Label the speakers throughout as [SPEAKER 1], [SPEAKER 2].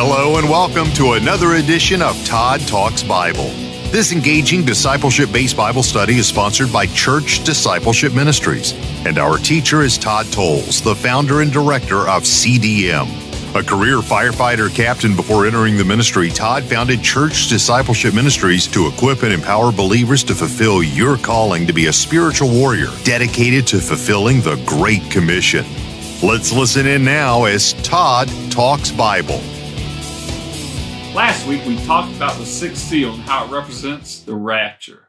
[SPEAKER 1] Hello and welcome to another edition of Todd Talks Bible. This engaging discipleship based Bible study is sponsored by Church Discipleship Ministries, and our teacher is Todd Tolles, the founder and director of CDM. A career firefighter captain before entering the ministry, Todd founded Church Discipleship Ministries to equip and empower believers to fulfill your calling to be a spiritual warrior dedicated to fulfilling the Great Commission. Let's listen in now as Todd talks Bible.
[SPEAKER 2] Last week we talked about the sixth seal and how it represents the rapture.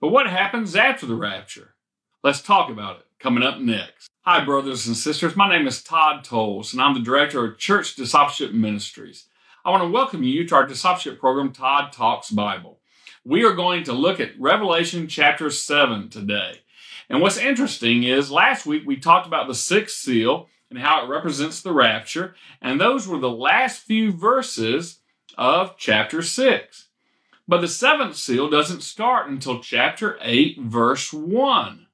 [SPEAKER 2] But what happens after the rapture? Let's talk about it coming up next. Hi, brothers and sisters. My name is Todd Tolles, and I'm the director of Church Discipleship Ministries. I want to welcome you to our discipleship program, Todd Talks Bible. We are going to look at Revelation chapter 7 today. And what's interesting is last week we talked about the sixth seal and how it represents the rapture, and those were the last few verses of chapter 6. But the seventh seal doesn't start until chapter 8, verse 1.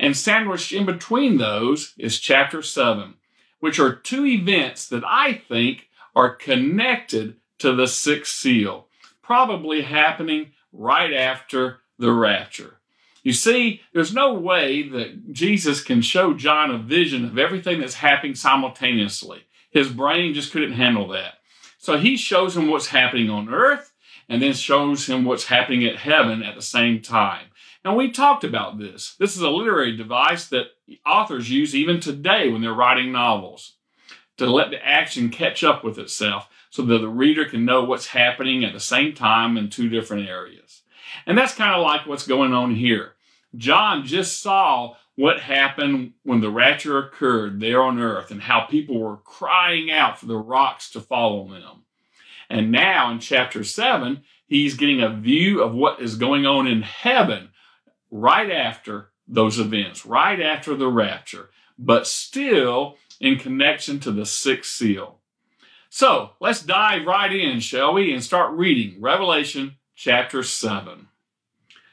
[SPEAKER 2] And sandwiched in between those is chapter 7, which are two events that I think are connected to the sixth seal, probably happening right after the rapture. You see, there's no way that Jesus can show John a vision of everything that's happening simultaneously. His brain just couldn't handle that. So he shows him what's happening on earth and then shows him what's happening at heaven at the same time. And we talked about this. This is a literary device that authors use even today when they're writing novels to let the action catch up with itself so that the reader can know what's happening at the same time in two different areas. And that's kind of like what's going on here. John just saw what happened when the rapture occurred there on earth and how people were crying out for the rocks to fall on them. And now in chapter 7, he's getting a view of what is going on in heaven right after those events, right after the rapture, but still in connection to the sixth seal. So let's dive right in, shall we, and start reading Revelation chapter 7,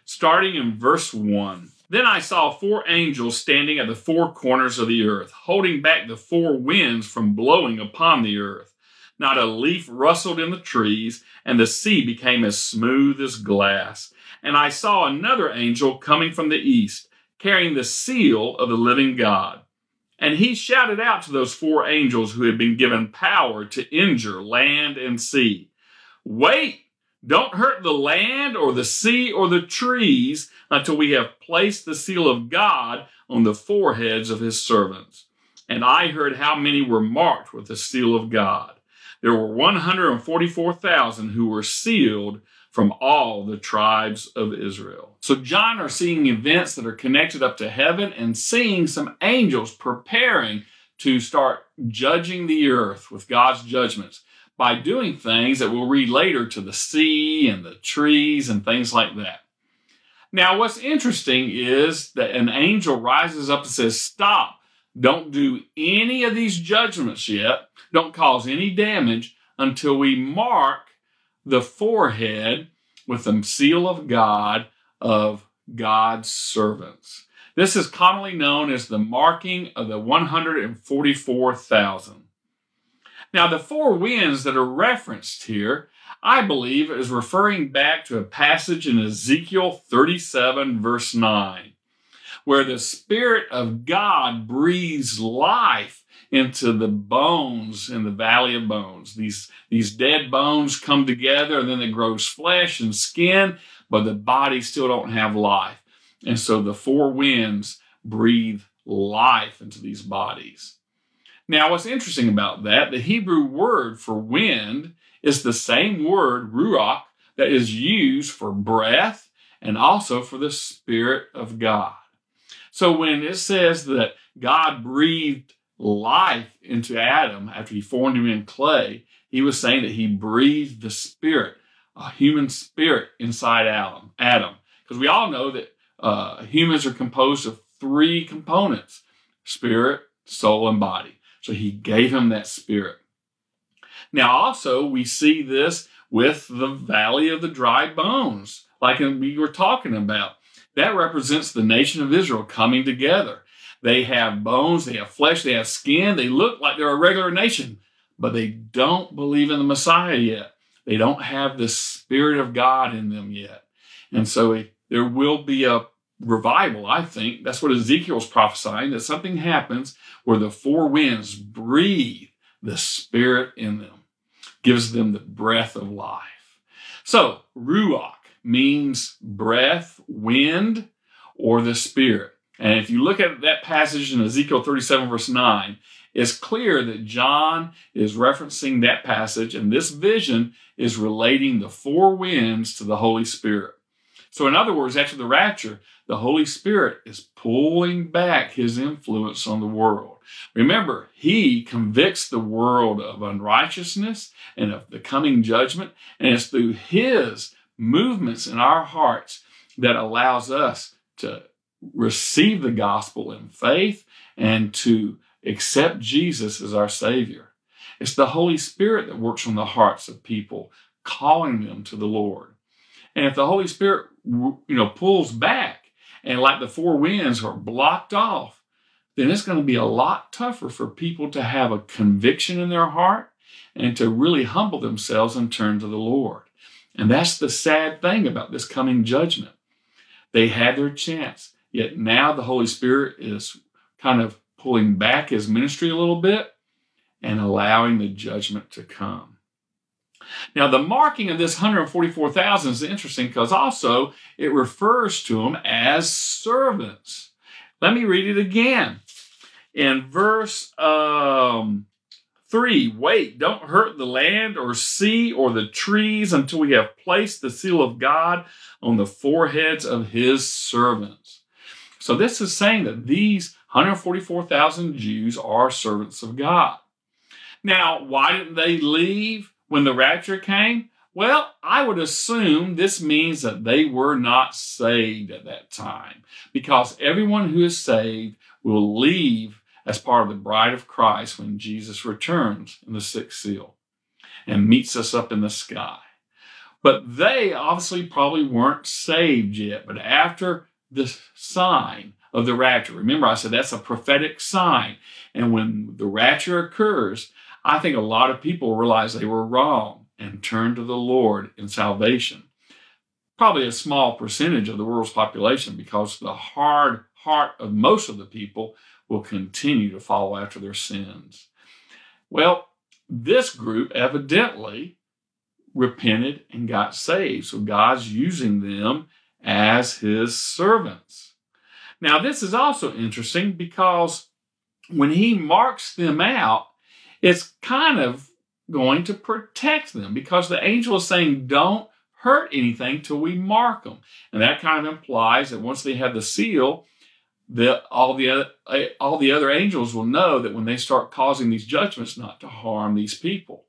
[SPEAKER 2] starting in verse 1. Then I saw four angels standing at the four corners of the earth, holding back the four winds from blowing upon the earth. Not a leaf rustled in the trees, and the sea became as smooth as glass. And I saw another angel coming from the east, carrying the seal of the living God. And he shouted out to those four angels who had been given power to injure land and sea Wait! Don't hurt the land or the sea or the trees until we have placed the seal of God on the foreheads of his servants. And I heard how many were marked with the seal of God. There were 144,000 who were sealed from all the tribes of Israel. So John are seeing events that are connected up to heaven and seeing some angels preparing to start judging the earth with God's judgments by doing things that we'll read later to the sea and the trees and things like that. Now, what's interesting is that an angel rises up and says, Stop, don't do any of these judgments yet, don't cause any damage until we mark the forehead with the seal of God of God's servants. This is commonly known as the marking of the 144,000. Now, the four winds that are referenced here, I believe, is referring back to a passage in Ezekiel 37, verse 9, where the Spirit of God breathes life into the bones in the valley of bones. These, these dead bones come together and then it grows flesh and skin, but the body still don't have life. And so the four winds breathe life into these bodies. Now, what's interesting about that, the Hebrew word for wind is the same word, ruach, that is used for breath and also for the Spirit of God. So when it says that God breathed life into Adam after he formed him in clay, he was saying that he breathed the spirit, a human spirit inside Adam. Adam, because we all know that uh, humans are composed of three components: spirit, soul, and body. So he gave him that spirit. Now, also, we see this with the valley of the dry bones, like we were talking about. That represents the nation of Israel coming together. They have bones, they have flesh, they have skin. They look like they're a regular nation, but they don't believe in the Messiah yet. They don't have the Spirit of God in them yet. And so there will be a revival, I think. That's what Ezekiel's prophesying that something happens where the four winds breathe the Spirit in them, gives them the breath of life. So, Ruach means breath, wind, or the Spirit. And if you look at that passage in Ezekiel 37, verse 9, it's clear that John is referencing that passage, and this vision is relating the four winds to the Holy Spirit. So, in other words, after the rapture, the Holy Spirit is pulling back his influence on the world. Remember, he convicts the world of unrighteousness and of the coming judgment, and it's through his movements in our hearts that allows us to receive the gospel in faith and to accept Jesus as our Savior. It's the Holy Spirit that works on the hearts of people, calling them to the Lord. And if the Holy Spirit, you know, pulls back and like the four winds are blocked off, then it's going to be a lot tougher for people to have a conviction in their heart and to really humble themselves and turn to the Lord. And that's the sad thing about this coming judgment. They had their chance. Yet now the Holy Spirit is kind of pulling back his ministry a little bit and allowing the judgment to come. Now, the marking of this 144,000 is interesting because also it refers to them as servants. Let me read it again. In verse um, 3 Wait, don't hurt the land or sea or the trees until we have placed the seal of God on the foreheads of his servants. So this is saying that these 144,000 Jews are servants of God. Now, why didn't they leave when the rapture came? Well, I would assume this means that they were not saved at that time because everyone who is saved will leave as part of the bride of Christ when Jesus returns in the sixth seal and meets us up in the sky. But they obviously probably weren't saved yet. But after the sign of the rapture. Remember, I said that's a prophetic sign. And when the rapture occurs, I think a lot of people realize they were wrong and turn to the Lord in salvation. Probably a small percentage of the world's population because the hard heart of most of the people will continue to follow after their sins. Well, this group evidently repented and got saved. So God's using them as his servants. Now, this is also interesting because when he marks them out, it's kind of going to protect them because the angel is saying, don't hurt anything till we mark them. And that kind of implies that once they have the seal, that all the other, all the other angels will know that when they start causing these judgments not to harm these people.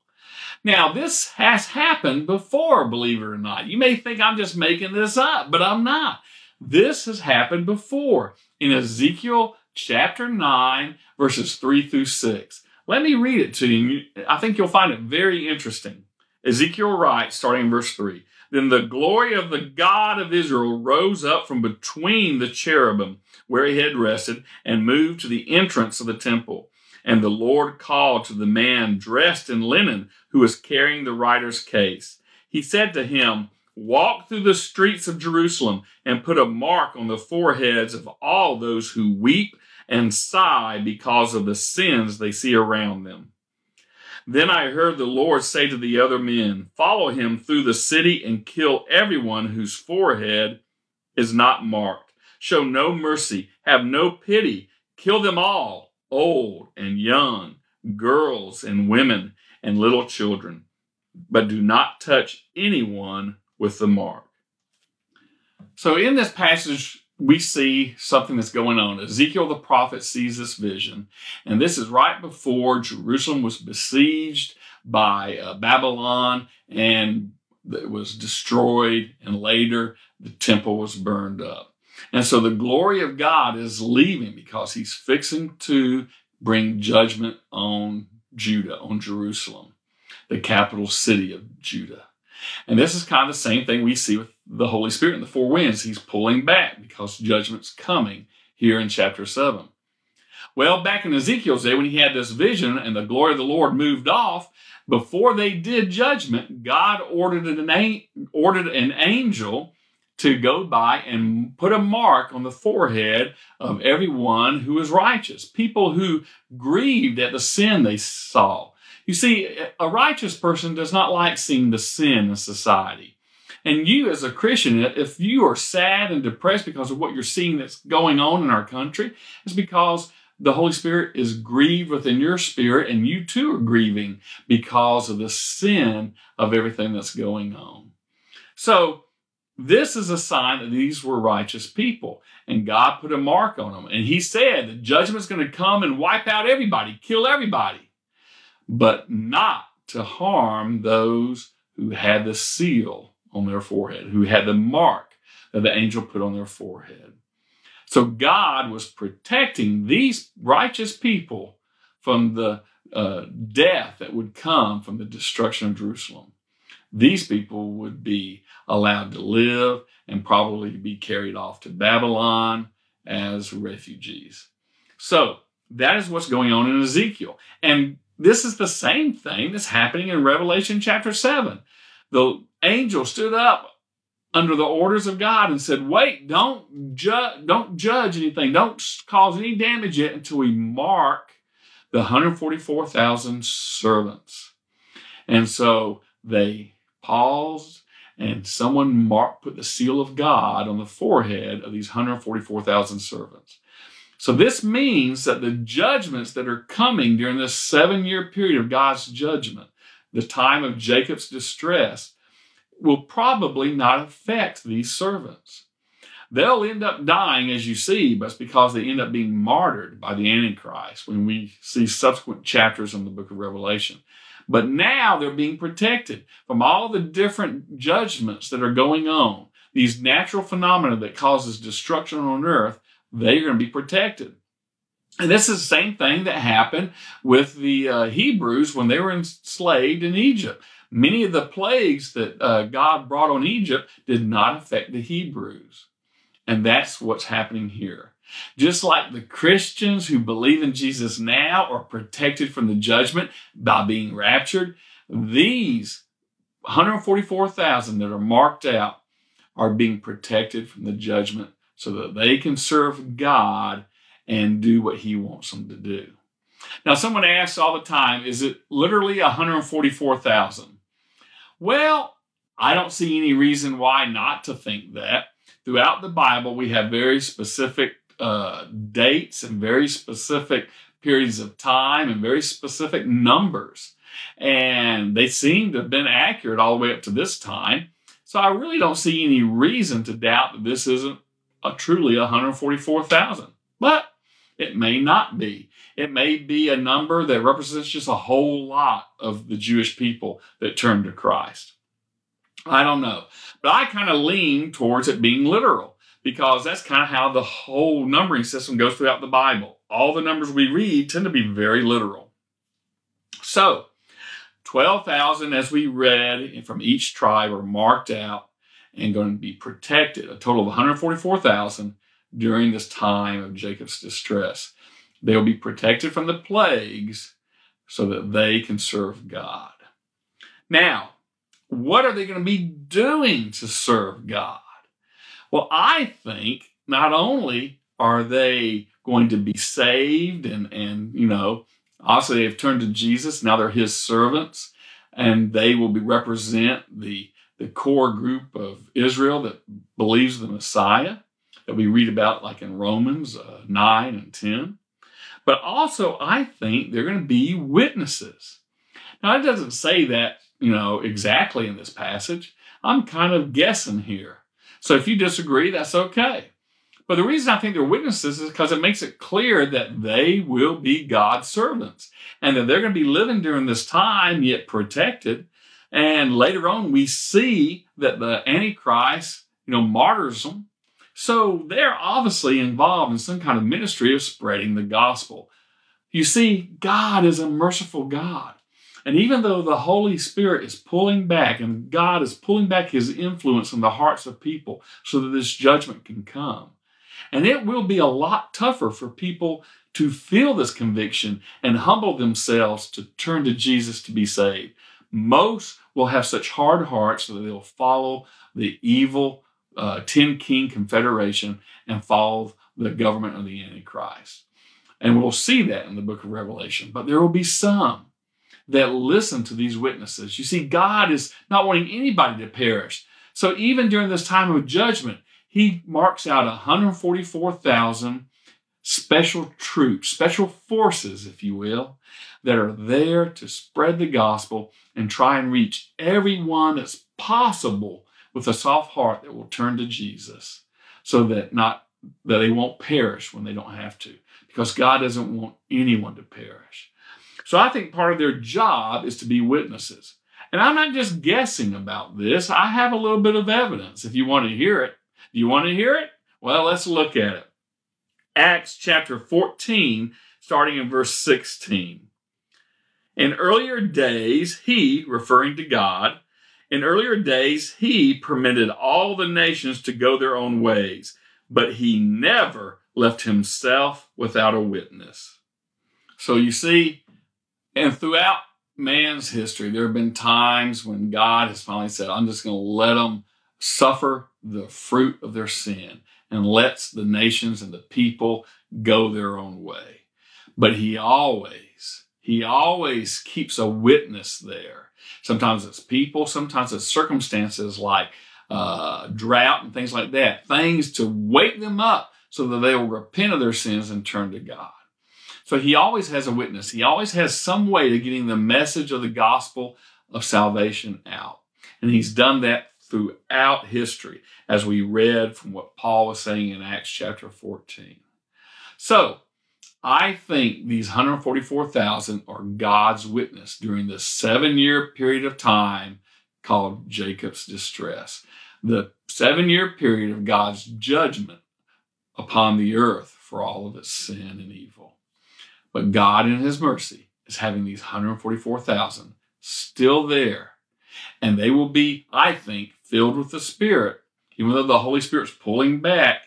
[SPEAKER 2] Now, this has happened before, believe it or not. You may think I'm just making this up, but I'm not. This has happened before in Ezekiel chapter 9, verses 3 through 6. Let me read it to you. I think you'll find it very interesting. Ezekiel writes, starting in verse 3 Then the glory of the God of Israel rose up from between the cherubim where he had rested and moved to the entrance of the temple. And the Lord called to the man dressed in linen who was carrying the writer's case. He said to him, Walk through the streets of Jerusalem and put a mark on the foreheads of all those who weep and sigh because of the sins they see around them. Then I heard the Lord say to the other men, Follow him through the city and kill everyone whose forehead is not marked. Show no mercy, have no pity, kill them all old and young, girls and women and little children, but do not touch anyone with the mark. So, in this passage, we see something that's going on. Ezekiel the prophet sees this vision, and this is right before Jerusalem was besieged by uh, Babylon and it was destroyed, and later the temple was burned up. And so the glory of God is leaving because he's fixing to bring judgment on Judah, on Jerusalem, the capital city of Judah. And this is kind of the same thing we see with the Holy Spirit in the four winds. He's pulling back because judgment's coming here in chapter 7. Well, back in Ezekiel's day, when he had this vision and the glory of the Lord moved off, before they did judgment, God ordered an, ordered an angel to go by and put a mark on the forehead of everyone who was righteous, people who grieved at the sin they saw. You see, a righteous person does not like seeing the sin in society. And you, as a Christian, if you are sad and depressed because of what you're seeing that's going on in our country, it's because the Holy Spirit is grieved within your spirit, and you too are grieving because of the sin of everything that's going on. So, this is a sign that these were righteous people, and God put a mark on them. And He said the judgment's going to come and wipe out everybody, kill everybody, but not to harm those who had the seal on their forehead, who had the mark that the angel put on their forehead. So God was protecting these righteous people from the uh, death that would come from the destruction of Jerusalem. These people would be allowed to live and probably be carried off to Babylon as refugees. So that is what's going on in Ezekiel. And this is the same thing that's happening in Revelation chapter 7. The angel stood up under the orders of God and said, "Wait, don't ju- don't judge anything, don't cause any damage yet until we mark the 144,000 servants." And so they paused, and someone marked, put the seal of God on the forehead of these 144,000 servants. So this means that the judgments that are coming during this seven-year period of God's judgment, the time of Jacob's distress will probably not affect these servants. They'll end up dying, as you see, but it's because they end up being martyred by the Antichrist when we see subsequent chapters in the book of Revelation. But now they're being protected from all the different judgments that are going on. These natural phenomena that causes destruction on earth, they're going to be protected. And this is the same thing that happened with the uh, Hebrews when they were enslaved in Egypt. Many of the plagues that uh, God brought on Egypt did not affect the Hebrews. And that's what's happening here. Just like the Christians who believe in Jesus now are protected from the judgment by being raptured, these 144,000 that are marked out are being protected from the judgment so that they can serve God and do what He wants them to do. Now, someone asks all the time, is it literally 144,000? Well, I don't see any reason why not to think that. Throughout the Bible, we have very specific uh, dates and very specific periods of time and very specific numbers. And they seem to have been accurate all the way up to this time. So I really don't see any reason to doubt that this isn't a truly 144,000. But it may not be. It may be a number that represents just a whole lot of the Jewish people that turned to Christ. I don't know. But I kind of lean towards it being literal because that's kind of how the whole numbering system goes throughout the Bible. All the numbers we read tend to be very literal. So, 12,000, as we read from each tribe, are marked out and going to be protected, a total of 144,000 during this time of Jacob's distress. They'll be protected from the plagues so that they can serve God. Now, what are they going to be doing to serve God? Well, I think not only are they going to be saved and, and you know, also they've turned to Jesus, now they're his servants, and they will be represent the, the core group of Israel that believes the Messiah that we read about like in Romans uh, 9 and 10. But also, I think they're going to be witnesses. Now, it doesn't say that, you know, exactly in this passage. I'm kind of guessing here. So if you disagree, that's okay. But the reason I think they're witnesses is because it makes it clear that they will be God's servants and that they're going to be living during this time yet protected. And later on, we see that the Antichrist, you know, martyrs them so they're obviously involved in some kind of ministry of spreading the gospel. You see, God is a merciful God. And even though the Holy Spirit is pulling back and God is pulling back his influence in the hearts of people so that this judgment can come, And it will be a lot tougher for people to feel this conviction and humble themselves to turn to Jesus to be saved. Most will have such hard hearts that they'll follow the evil uh, 10 king confederation and follow the government of the Antichrist. And we'll see that in the book of Revelation. But there will be some that listen to these witnesses. You see, God is not wanting anybody to perish. So even during this time of judgment, he marks out 144,000 special troops, special forces, if you will, that are there to spread the gospel and try and reach everyone that's possible with a soft heart that will turn to Jesus so that not that they won't perish when they don't have to because God doesn't want anyone to perish. So I think part of their job is to be witnesses. And I'm not just guessing about this. I have a little bit of evidence if you want to hear it. Do you want to hear it? Well, let's look at it. Acts chapter 14, starting in verse 16. In earlier days, he, referring to God, in earlier days, he permitted all the nations to go their own ways, but he never left himself without a witness. So you see, and throughout man's history, there have been times when God has finally said, I'm just going to let them suffer the fruit of their sin and lets the nations and the people go their own way. But he always, he always keeps a witness there. Sometimes it's people, sometimes it's circumstances like uh, drought and things like that, things to wake them up so that they will repent of their sins and turn to God. So he always has a witness. He always has some way to getting the message of the gospel of salvation out. And he's done that throughout history, as we read from what Paul was saying in Acts chapter 14. So, I think these 144,000 are God's witness during the seven year period of time called Jacob's distress. The seven year period of God's judgment upon the earth for all of its sin and evil. But God, in His mercy, is having these 144,000 still there. And they will be, I think, filled with the Spirit, even though the Holy Spirit's pulling back.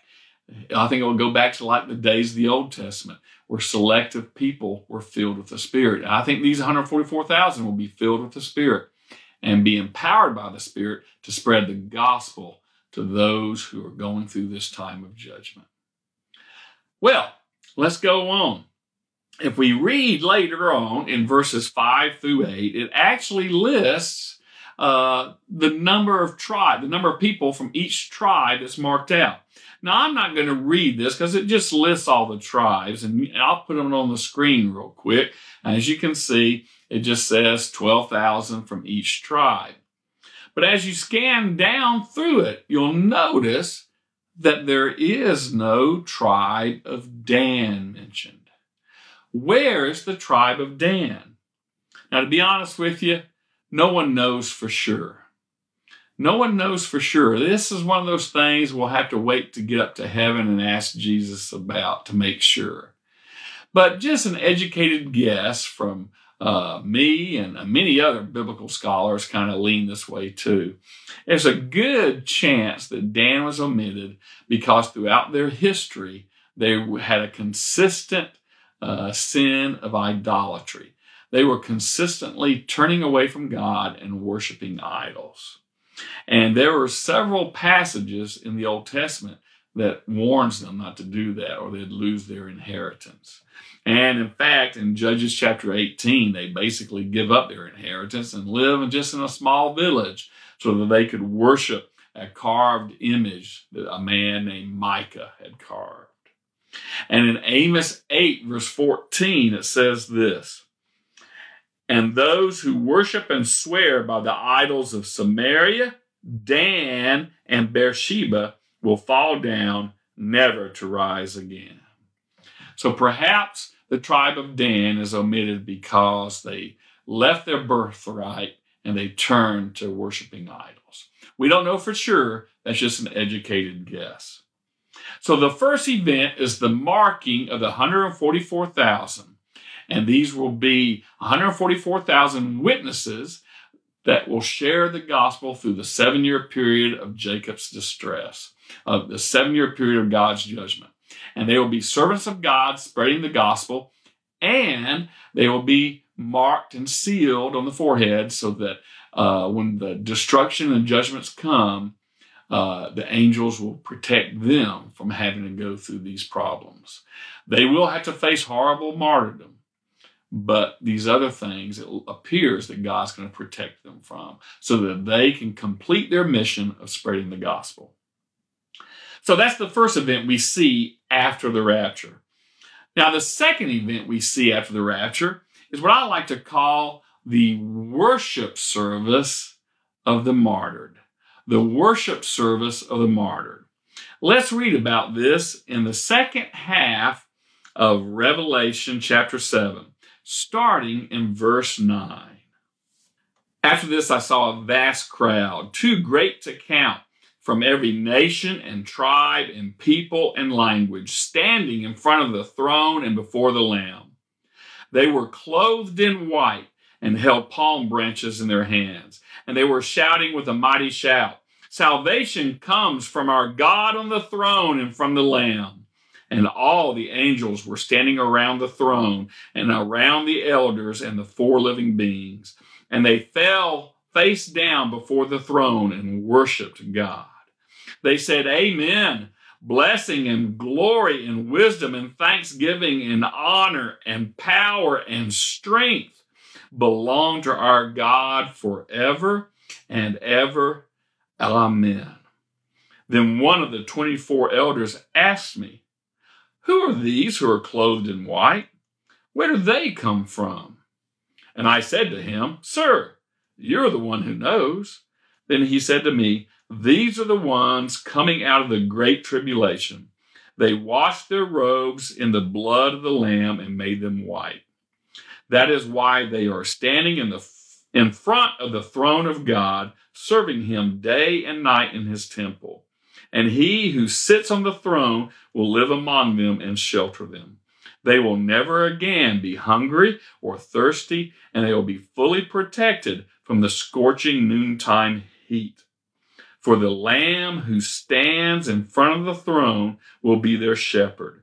[SPEAKER 2] I think it will go back to like the days of the Old Testament, where selective people were filled with the Spirit. I think these 144,000 will be filled with the Spirit and be empowered by the Spirit to spread the gospel to those who are going through this time of judgment. Well, let's go on. If we read later on in verses 5 through 8, it actually lists uh, the number of tribe, the number of people from each tribe that's marked out. Now, I'm not going to read this because it just lists all the tribes, and I'll put them on the screen real quick. As you can see, it just says 12,000 from each tribe. But as you scan down through it, you'll notice that there is no tribe of Dan mentioned. Where is the tribe of Dan? Now, to be honest with you, no one knows for sure. No one knows for sure. This is one of those things we'll have to wait to get up to heaven and ask Jesus about to make sure. But just an educated guess from uh, me and many other biblical scholars kind of lean this way too. There's a good chance that Dan was omitted because throughout their history, they had a consistent uh, sin of idolatry. They were consistently turning away from God and worshiping idols. And there are several passages in the Old Testament that warns them not to do that or they'd lose their inheritance. And in fact, in Judges chapter 18, they basically give up their inheritance and live just in a small village so that they could worship a carved image that a man named Micah had carved. And in Amos 8, verse 14, it says this and those who worship and swear by the idols of Samaria, Dan, and Beersheba will fall down, never to rise again. So perhaps the tribe of Dan is omitted because they left their birthright and they turned to worshiping idols. We don't know for sure. That's just an educated guess. So the first event is the marking of the 144,000 and these will be 144,000 witnesses that will share the gospel through the seven year period of Jacob's distress, of the seven year period of God's judgment. And they will be servants of God spreading the gospel, and they will be marked and sealed on the forehead so that uh, when the destruction and judgments come, uh, the angels will protect them from having to go through these problems. They will have to face horrible martyrdom, but these other things it appears that God's going to protect them from so that they can complete their mission of spreading the gospel. So that's the first event we see after the rapture. Now, the second event we see after the rapture is what I like to call the worship service of the martyred. The worship service of the martyred. Let's read about this in the second half of Revelation chapter 7, starting in verse 9. After this, I saw a vast crowd, too great to count, from every nation and tribe and people and language, standing in front of the throne and before the Lamb. They were clothed in white and held palm branches in their hands. And they were shouting with a mighty shout Salvation comes from our God on the throne and from the Lamb. And all the angels were standing around the throne and around the elders and the four living beings. And they fell face down before the throne and worshiped God. They said, Amen blessing and glory and wisdom and thanksgiving and honor and power and strength belong to our God forever and ever. Amen. Then one of the 24 elders asked me, Who are these who are clothed in white? Where do they come from? And I said to him, Sir, you're the one who knows. Then he said to me, These are the ones coming out of the great tribulation. They washed their robes in the blood of the Lamb and made them white. That is why they are standing in the in front of the throne of God, serving him day and night in his temple. And he who sits on the throne will live among them and shelter them. They will never again be hungry or thirsty, and they will be fully protected from the scorching noontime heat. For the Lamb who stands in front of the throne will be their shepherd.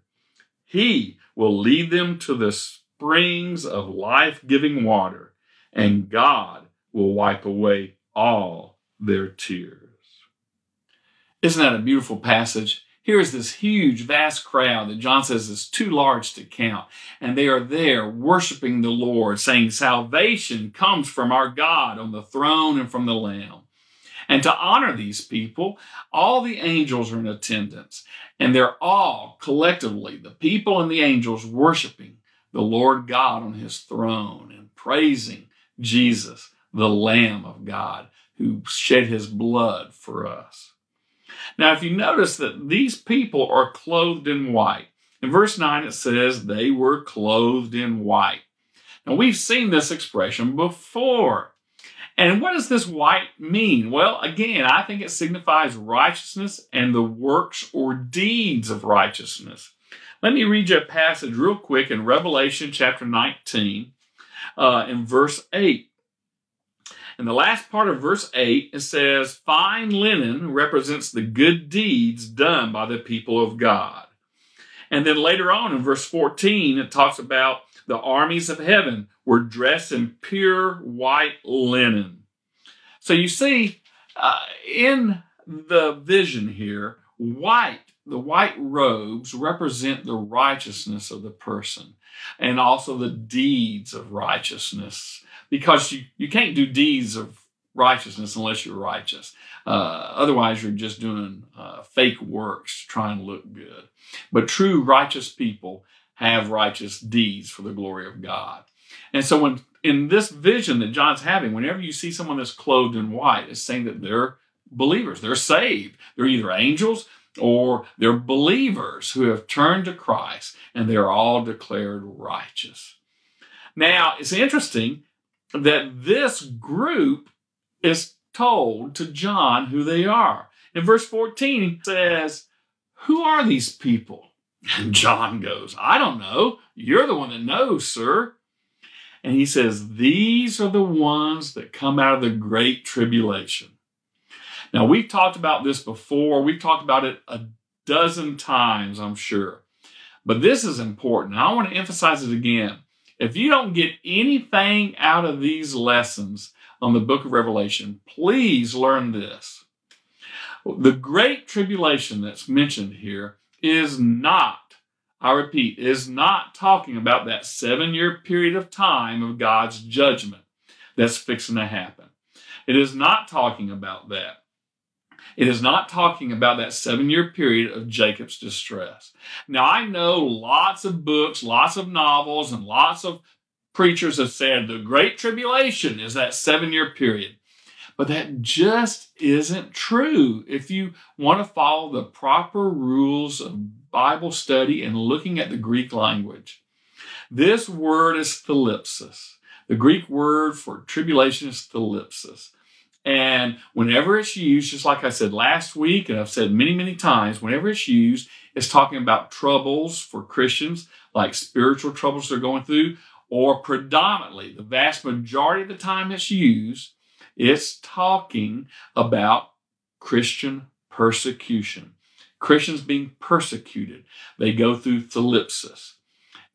[SPEAKER 2] He will lead them to the springs of life giving water, and God will wipe away all their tears. Isn't that a beautiful passage? Here is this huge, vast crowd that John says is too large to count. And they are there worshiping the Lord, saying, Salvation comes from our God on the throne and from the Lamb. And to honor these people, all the angels are in attendance. And they're all collectively, the people and the angels, worshiping the Lord God on his throne and praising Jesus, the Lamb of God, who shed his blood for us. Now, if you notice that these people are clothed in white, in verse 9 it says they were clothed in white. Now, we've seen this expression before. And what does this white mean? Well, again, I think it signifies righteousness and the works or deeds of righteousness. Let me read you a passage real quick in Revelation chapter 19, uh, in verse 8. In the last part of verse 8, it says, Fine linen represents the good deeds done by the people of God. And then later on in verse 14, it talks about the armies of heaven were dressed in pure white linen. So you see, uh, in the vision here, white the white robes represent the righteousness of the person and also the deeds of righteousness because you, you can't do deeds of righteousness unless you're righteous. Uh, otherwise, you're just doing uh, fake works to try and look good. But true righteous people have righteous deeds for the glory of God. And so, when in this vision that John's having, whenever you see someone that's clothed in white, it's saying that they're believers, they're saved. They're either angels, or they're believers who have turned to Christ and they're all declared righteous. Now, it's interesting that this group is told to John who they are. In verse 14, it says, Who are these people? And John goes, I don't know. You're the one that knows, sir. And he says, These are the ones that come out of the great tribulation. Now, we've talked about this before. We've talked about it a dozen times, I'm sure. But this is important. I want to emphasize it again. If you don't get anything out of these lessons on the book of Revelation, please learn this. The great tribulation that's mentioned here is not, I repeat, is not talking about that seven year period of time of God's judgment that's fixing to happen. It is not talking about that. It is not talking about that seven year period of Jacob's distress. Now, I know lots of books, lots of novels, and lots of preachers have said the Great Tribulation is that seven year period. But that just isn't true. If you want to follow the proper rules of Bible study and looking at the Greek language, this word is thalipsis. The Greek word for tribulation is thalipsis. And whenever it's used, just like I said last week, and I've said many, many times, whenever it's used, it's talking about troubles for Christians, like spiritual troubles they're going through, or predominantly, the vast majority of the time it's used, it's talking about Christian persecution. Christians being persecuted. They go through thalipsis.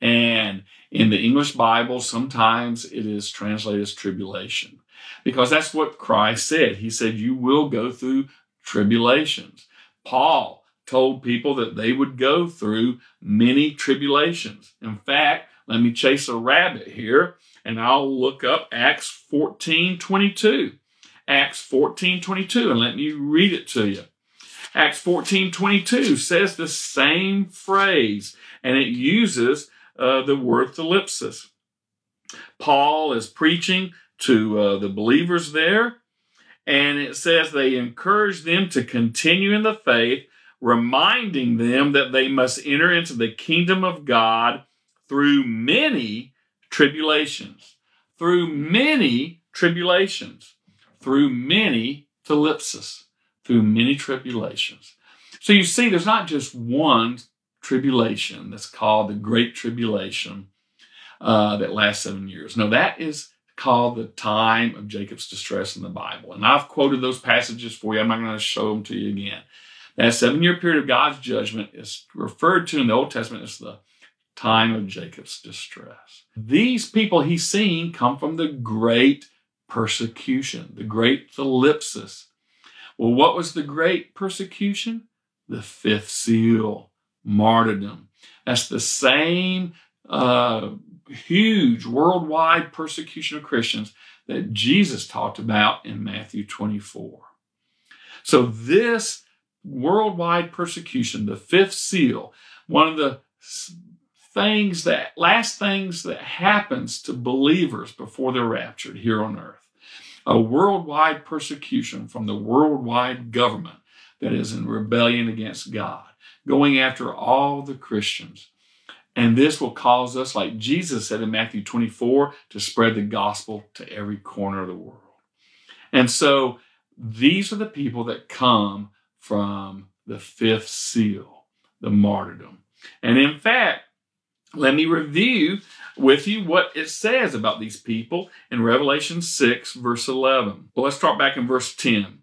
[SPEAKER 2] And in the English Bible, sometimes it is translated as tribulation because that's what Christ said. He said, You will go through tribulations. Paul told people that they would go through many tribulations. In fact, let me chase a rabbit here and I'll look up Acts 14 22. Acts 14 22, and let me read it to you. Acts 14 22 says the same phrase, and it uses uh, the word thalipsis. Paul is preaching to uh, the believers there, and it says they encourage them to continue in the faith, reminding them that they must enter into the kingdom of God through many tribulations, through many tribulations, through many thalipsis, through many tribulations. So you see, there's not just one tribulation that's called the Great Tribulation uh, that lasts seven years. No, that is called the time of Jacob's distress in the Bible. And I've quoted those passages for you. I'm not going to show them to you again. That seven year period of God's judgment is referred to in the Old Testament as the time of Jacob's distress. These people he's seeing come from the great persecution, the great thalipsis. Well, what was the great persecution? The fifth seal, martyrdom. That's the same uh, huge worldwide persecution of Christians that Jesus talked about in Matthew 24. So, this worldwide persecution, the fifth seal, one of the things that last things that happens to believers before they're raptured here on earth. A worldwide persecution from the worldwide government that is in rebellion against God, going after all the Christians. And this will cause us, like Jesus said in Matthew 24, to spread the gospel to every corner of the world. And so these are the people that come from the fifth seal, the martyrdom. And in fact, let me review with you what it says about these people in Revelation 6, verse 11. Well, let's start back in verse 10.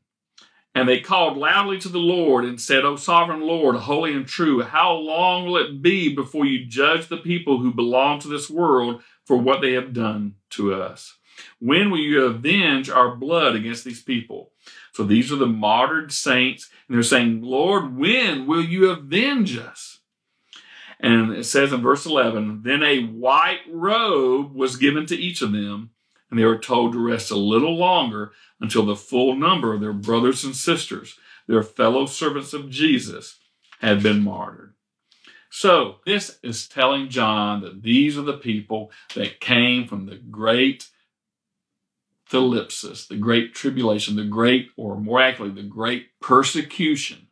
[SPEAKER 2] And they called loudly to the Lord and said, O sovereign Lord, holy and true, how long will it be before you judge the people who belong to this world for what they have done to us? When will you avenge our blood against these people? So these are the martyred saints, and they're saying, Lord, when will you avenge us? And it says in verse 11, then a white robe was given to each of them, and they were told to rest a little longer until the full number of their brothers and sisters, their fellow servants of Jesus, had been martyred. So, this is telling John that these are the people that came from the great thalipsis, the great tribulation, the great, or more accurately, the great persecution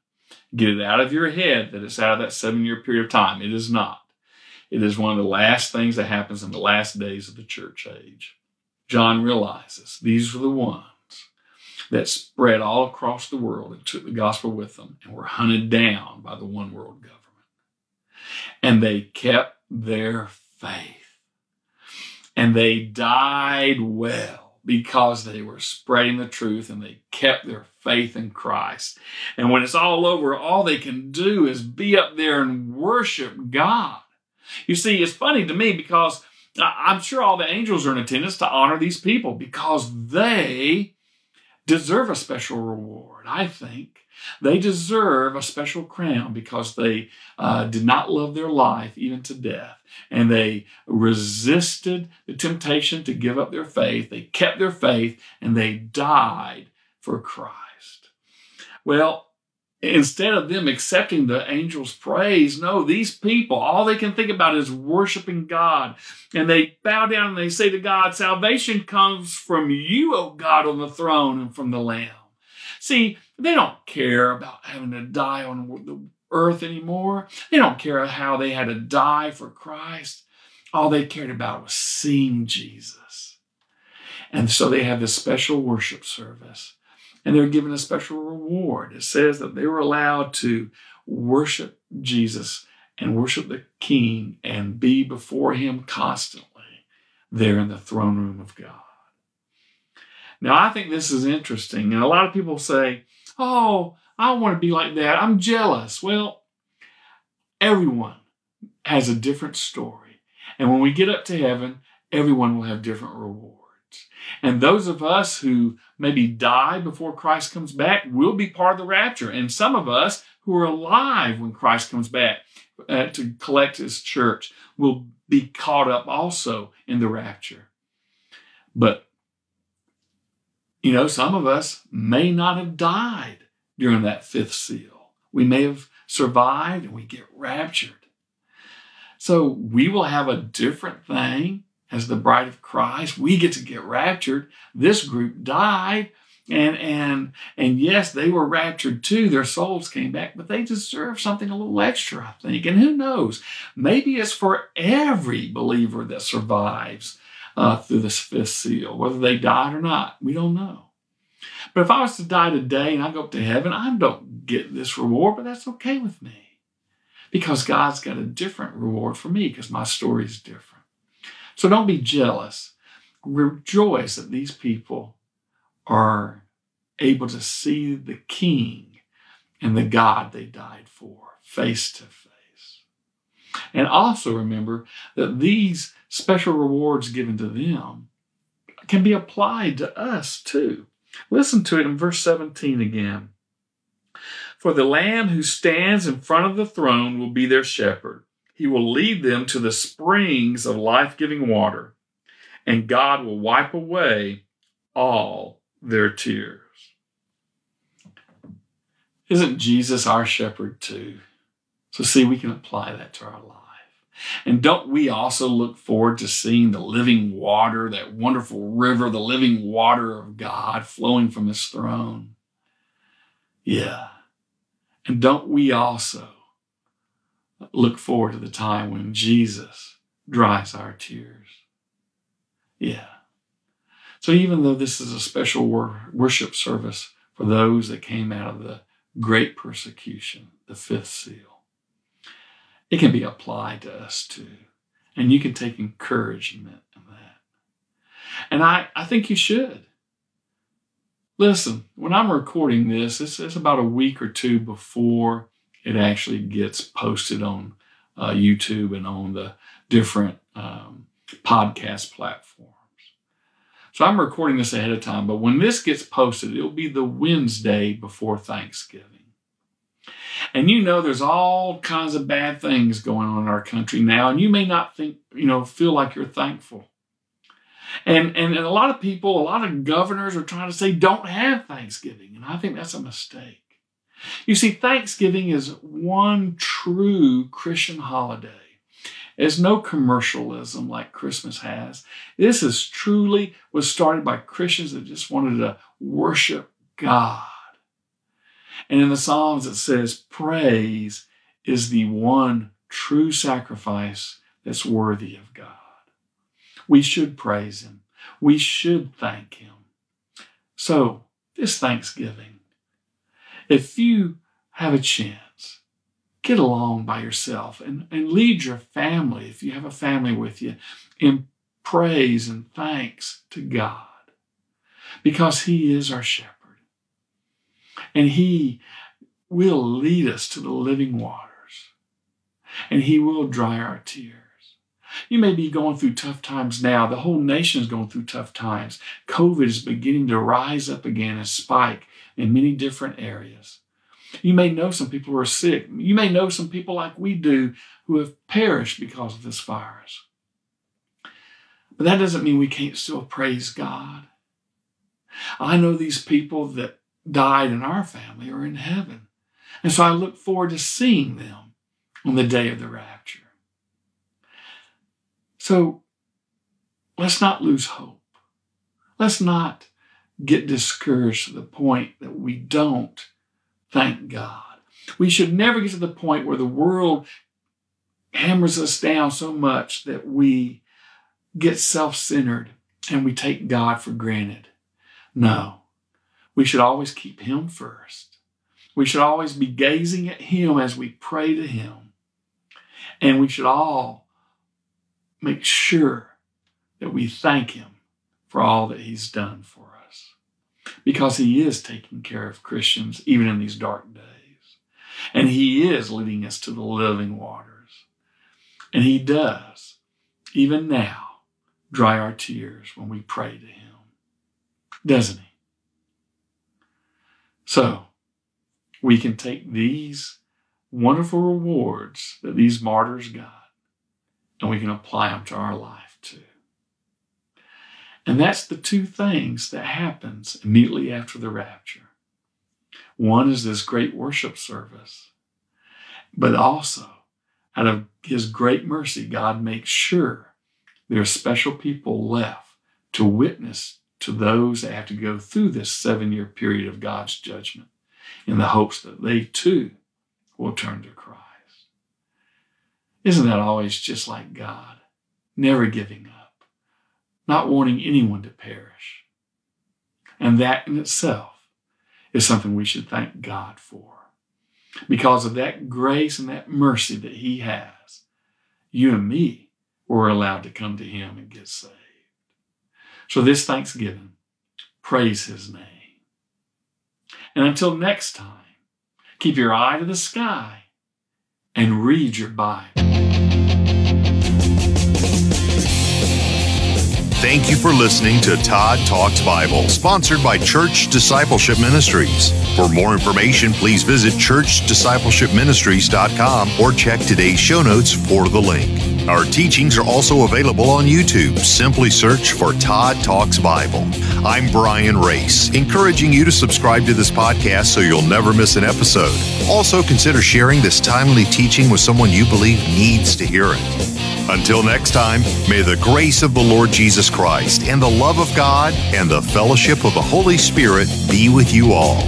[SPEAKER 2] Get it out of your head that it's out of that seven year period of time. It is not. It is one of the last things that happens in the last days of the church age. John realizes these were the ones that spread all across the world and took the gospel with them and were hunted down by the one world government. And they kept their faith. And they died well because they were spreading the truth and they kept their faith in Christ. And when it's all over, all they can do is be up there and worship God. You see, it's funny to me because I'm sure all the angels are in attendance to honor these people because they deserve a special reward, I think. They deserve a special crown because they uh, did not love their life even to death. And they resisted the temptation to give up their faith. They kept their faith and they died for Christ. Well, instead of them accepting the angel's praise, no, these people, all they can think about is worshiping God. And they bow down and they say to God, Salvation comes from you, O God, on the throne and from the Lamb. See, they don't care about having to die on the earth anymore. They don't care how they had to die for Christ. All they cared about was seeing Jesus. And so they have this special worship service and they're given a special reward. It says that they were allowed to worship Jesus and worship the King and be before Him constantly there in the throne room of God. Now, I think this is interesting. And a lot of people say, Oh, I want to be like that. I'm jealous. Well, everyone has a different story. And when we get up to heaven, everyone will have different rewards. And those of us who maybe die before Christ comes back will be part of the rapture. And some of us who are alive when Christ comes back uh, to collect his church will be caught up also in the rapture. But, you know, some of us may not have died during that fifth seal. We may have survived and we get raptured. So we will have a different thing as the bride of Christ. We get to get raptured. This group died. And and and yes, they were raptured too. Their souls came back, but they deserve something a little extra, I think. And who knows? Maybe it's for every believer that survives uh, through this fifth seal, whether they died or not. We don't know. But if I was to die today and I go up to heaven, I don't get this reward, but that's okay with me. Because God's got a different reward for me because my story is different. So don't be jealous. Rejoice that these people are able to see the King and the God they died for face to face. And also remember that these special rewards given to them can be applied to us too. Listen to it in verse 17 again. For the Lamb who stands in front of the throne will be their shepherd. He will lead them to the springs of life giving water, and God will wipe away all their tears. Isn't Jesus our shepherd too? So, see, we can apply that to our life. And don't we also look forward to seeing the living water, that wonderful river, the living water of God flowing from his throne? Yeah. And don't we also look forward to the time when Jesus dries our tears. Yeah. So even though this is a special wor- worship service for those that came out of the great persecution, the fifth seal, it can be applied to us too. And you can take encouragement in that. And I, I think you should. Listen, when I'm recording this, it's, it's about a week or two before it actually gets posted on uh, YouTube and on the different um, podcast platforms. So I'm recording this ahead of time, but when this gets posted, it'll be the Wednesday before Thanksgiving. And you know, there's all kinds of bad things going on in our country now, and you may not think, you know, feel like you're thankful. And, and, and a lot of people, a lot of governors are trying to say, don't have Thanksgiving. And I think that's a mistake. You see, Thanksgiving is one true Christian holiday. It's no commercialism like Christmas has. This is truly was started by Christians that just wanted to worship God. And in the Psalms it says, praise is the one true sacrifice that's worthy of God. We should praise Him. We should thank Him. So, this Thanksgiving, if you have a chance, get along by yourself and, and lead your family, if you have a family with you, in praise and thanks to God because He is our shepherd. And He will lead us to the living waters. And He will dry our tears. You may be going through tough times now. The whole nation is going through tough times. COVID is beginning to rise up again and spike in many different areas. You may know some people who are sick. You may know some people like we do who have perished because of this virus. But that doesn't mean we can't still praise God. I know these people that died in our family are in heaven. And so I look forward to seeing them on the day of the rapture. So let's not lose hope. Let's not get discouraged to the point that we don't thank God. We should never get to the point where the world hammers us down so much that we get self centered and we take God for granted. No, we should always keep Him first. We should always be gazing at Him as we pray to Him. And we should all make sure that we thank Him for all that He's done for us. Because He is taking care of Christians even in these dark days. And He is leading us to the living waters. And He does, even now, dry our tears when we pray to Him. Doesn't He? So, we can take these wonderful rewards that these martyrs got and we can apply them to our life. And that's the two things that happens immediately after the rapture. One is this great worship service, but also out of his great mercy, God makes sure there are special people left to witness to those that have to go through this seven year period of God's judgment in the hopes that they too will turn to Christ. Isn't that always just like God? Never giving up, not wanting anyone to perish. And that in itself is something we should thank God for. Because of that grace and that mercy that He has, you and me were allowed to come to Him and get saved. So this Thanksgiving, praise His name. And until next time, keep your eye to the sky and read your Bible.
[SPEAKER 1] Thank you for listening to Todd Talks Bible, sponsored by Church Discipleship Ministries. For more information, please visit churchdiscipleshipministries.com or check today's show notes for the link. Our teachings are also available on YouTube. Simply search for Todd Talks Bible. I'm Brian Race, encouraging you to subscribe to this podcast so you'll never miss an episode. Also, consider sharing this timely teaching with someone you believe needs to hear it. Until next time, may the grace of the Lord Jesus Christ and the love of God and the fellowship of the Holy Spirit be with you all.